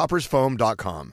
coffeetoppersfoam.com.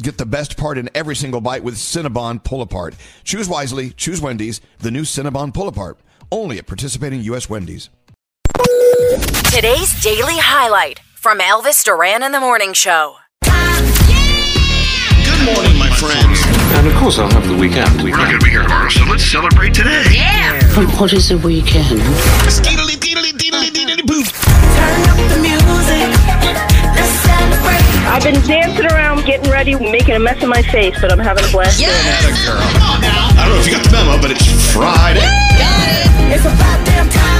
Get the best part in every single bite with Cinnabon Pull Apart. Choose wisely, choose Wendy's, the new Cinnabon Pull Apart. Only at participating U.S. Wendy's. Today's daily highlight from Elvis Duran in the Morning Show. Good morning, my friends. And of course, I'll have the weekend. We're not going to be here tomorrow, so let's celebrate today. Yeah. But what is a weekend? Skeedly, deedly, deedly, deedly, boo. I've been dancing around, getting ready, making a mess of my face, but I'm having a blast doing it. Atta girl. I don't know if you got the memo, but it's Friday. It's about damn time.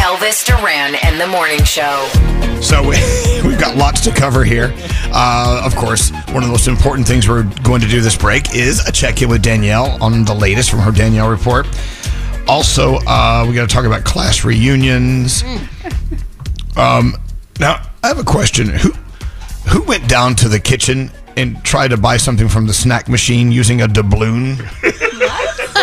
Elvis Duran and the Morning Show. So we've got lots to cover here. Uh, of course, one of the most important things we're going to do this break is a check in with Danielle on the latest from her Danielle report. Also, uh, we got to talk about class reunions. Um, now, I have a question. Who who went down to the kitchen and tried to buy something from the snack machine using a doubloon?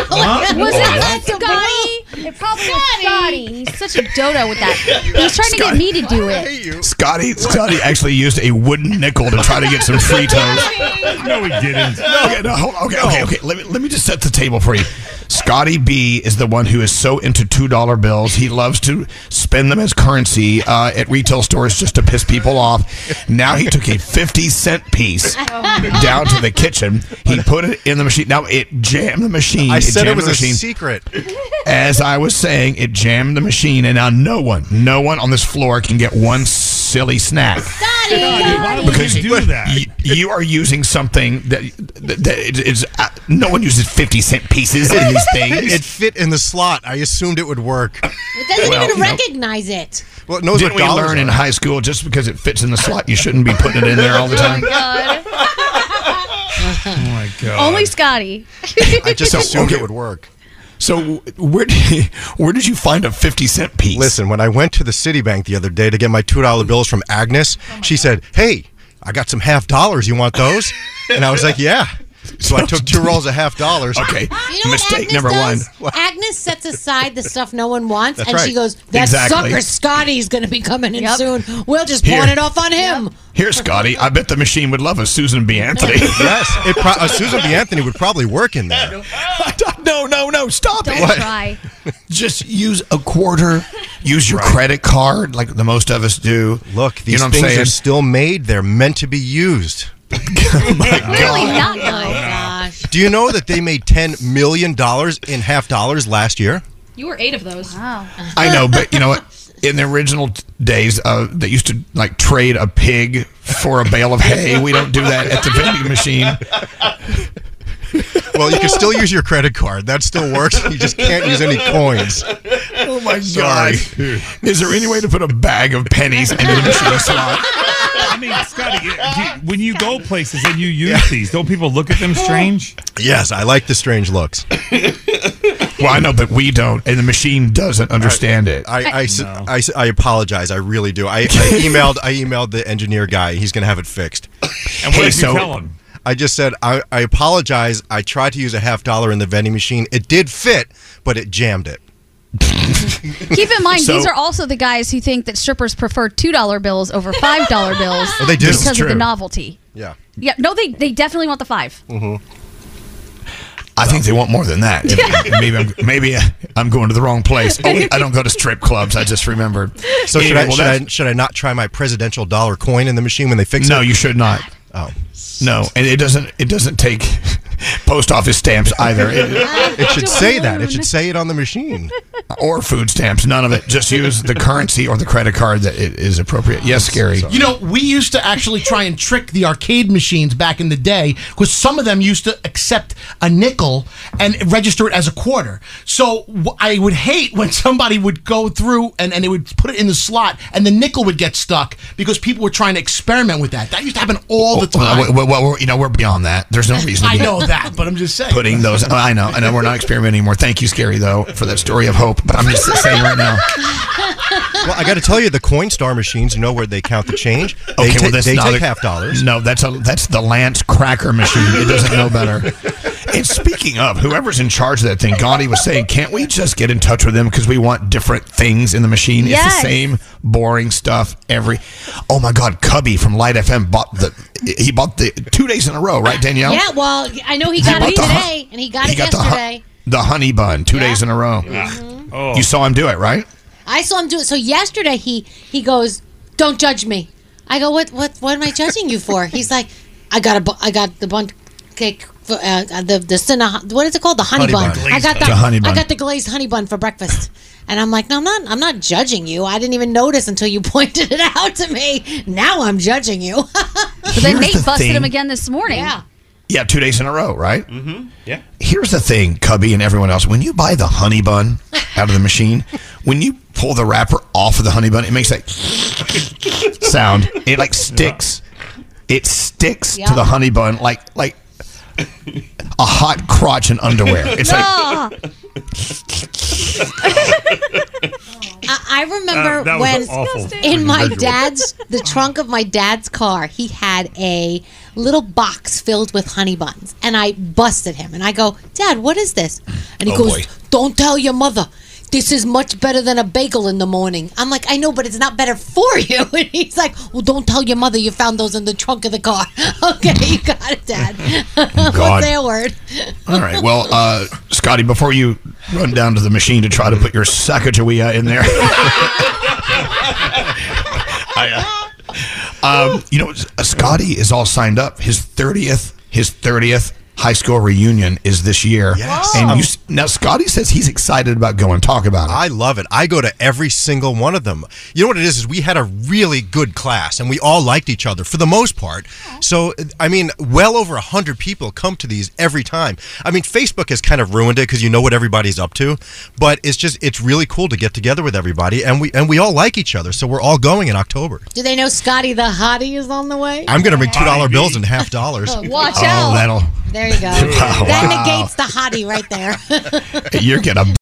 Was it that Scotty? It probably was Scotty. He's such a dodo with that. He's trying to get me to do it. Scotty Scotty actually used a wooden nickel to try to get some free Fritos. No, he didn't. Okay, no, hold on. Okay, okay, okay. Let me let me just set the table for you. Scotty B is the one who is so into two dollar bills. He loves to spend them as currency uh, at retail stores just to piss people off. Now he took a fifty cent piece down to the kitchen. He put it in the machine. Now it jammed the machine. I said it was a secret. As I was saying, it jammed the machine, and now no one, no one on this floor can get one silly snack Why would because you do that? y- you are using something that, that, that is uh, no one uses fifty cent pieces in these things. It fit in the slot. I assumed it would work. It doesn't Well, even you know- recognize it. Well, it knows Didn't what we dollars learn in high school just because it fits in the slot, you shouldn't be putting it in there all the time? Oh my god! Only Scotty. I just assumed okay. it would work. So where did where did you find a fifty cent piece? Listen, when I went to the Citibank the other day to get my two dollar bills from Agnes, oh she said, "Hey, I got some half dollars. You want those?" And I was like, "Yeah." So I took two rolls of half dollars. Okay, You know what mistake Agnes number does? one. Agnes sets aside the stuff no one wants, That's and she goes, "That Exactly. sucker Scotty's going to be coming in Yep. soon. We'll just Here. pawn it off on him." Here, Scotty, I bet the machine would love a Susan B. Anthony. Yes, it pro- uh, Susan B. Anthony would probably work in there. no, no, no, stop Don't it. try. Just use a quarter. Use your credit card, like the most of us do. Look, these you know what I'm things saying? are still made. They're meant to be used. Really not though. Gosh. Do you know that they made ten million dollars in half dollars last year? You were eight of those. Wow. I know, but you know what? in the original days, uh, they used to like trade a pig for a bale of hay. We don't do that at the vending machine. Well, you can still use your credit card. That still works. You just can't use any coins. Oh my Sorry. god! Is there any way to put a bag of pennies into the machine slot? I mean, Scotty, when you go places and you use these, don't people look at them strange? Yes, I like the strange looks. Well, I know, but we don't, and the machine doesn't understand it. I, I, I apologize. I really do. I, I emailed I emailed the engineer guy. He's going to have it fixed. And what Hey, did so- you tell him? I just said I, I apologize. I tried to use a half dollar in the vending machine. It did fit, but it jammed it. Keep in mind, So- these are also the guys who think that strippers prefer two dollar bills over five dollar bills Oh, they do. because This is of the true. novelty. Yeah. Yeah, no, they they definitely want the five. Mm-hmm. I think they want more than that. maybe I'm, maybe uh, I'm going to the wrong place. Oh, I don't go to strip clubs. I just remembered. So should Anyway, I well, should I should I not try my presidential dollar coin in the machine when they fix it? No, you should not. Oh. No, and it doesn't. It doesn't take post office stamps either, It- ah, It should say that. It should say it on the machine. or food stamps. None of it. Just use the currency or the credit card that it is appropriate. Yes, scary. You know, we used to actually try and trick the arcade machines back in the day because some of them used to accept a nickel and register it as a quarter. So I would hate when somebody would go through and, and they would put it in the slot and the nickel would get stuck because people were trying to experiment with that. That used to happen all the time. Well, well, well, we're, you know, we're beyond that. There's no reason. To I know that, but I'm just saying. Putting those. I know. I know. We're not experimenting anymore. Thank you, Skeery, though, for that story of hope. But I'm just saying right now. Well, I got to tell you, the Coinstar machines, you know where they count the change. They, Okay, ta- well, that's they not take a- half dollars. No, that's a that's the Lance Cracker machine. It doesn't know better. And speaking of, whoever's in charge of that thing, Gandhi was saying, can't we just get in touch with them because we want different things in the machine? It's the same boring stuff every. Oh my God, Cubby from Light FM bought the. He bought the two days in a row, right, Danielle? Yeah, well, I know he got bought it the hu- today, and he got he it got the hu- yesterday. The honey bun, two days in a row. Mm-hmm. Oh. You saw him do it, right? I saw him do it. So yesterday he he goes, "Don't judge me." I go, "What what what am I judging you for?" He's like, "I got a bu- I got the bun cake for, uh, the the cinna, what is it called the honey, Honey bun. bun. I got The the, honey bun. I got the glazed honey bun for breakfast." And I'm like, "No, I'm not I'm not judging you. I didn't even notice until you pointed it out to me. Now I'm judging you." But then Here's Nate the busted thing. him again this morning. yeah. Yeah, two days in a row, right? Mm-hmm. Yeah. Here's the thing, Cubby and everyone else. When you buy the honey bun out of the machine, when you pull the wrapper off of the honey bun, it makes that sound. It like sticks. It sticks to the honey bun like like a hot crotch in underwear. It's like I, I remember Uh, that was when awful. in my Visual. dad's the trunk of my dad's car he had a little box filled with honey buns and i busted him and i go dad what is this and he Oh, goes boy. don't tell your mother this is much better than a bagel in the morning. I'm like, I know, but it's not better for you. And he's like, Well, don't tell your mother you found those in the trunk of the car. okay, you got it, Dad. God. What's their word? All right. Well, uh, Scotty, before you run down to the machine to try to put your Sacagawea in there, I, uh, um, you know, Scotty is all signed up. His thirtieth, his thirtieth high school reunion is this year. Yes. And you, um, now Scotty says he's excited about going. Talk about it. I love it. I go to every single one of them. You know what it is? Is we had a really good class, and we all liked each other for the most part. So, I mean, well over a hundred people come to these every time. I mean, Facebook has kind of ruined it because you know what everybody's up to, but it's just it's really cool to get together with everybody, and we and we all like each other. So we're all going in October. Do they know Scotty the hottie is on the way? I'm going to bring two dollar bills and half dollars. Watch oh, that'll There you go. Wow. That negates the hottie right there. you're gonna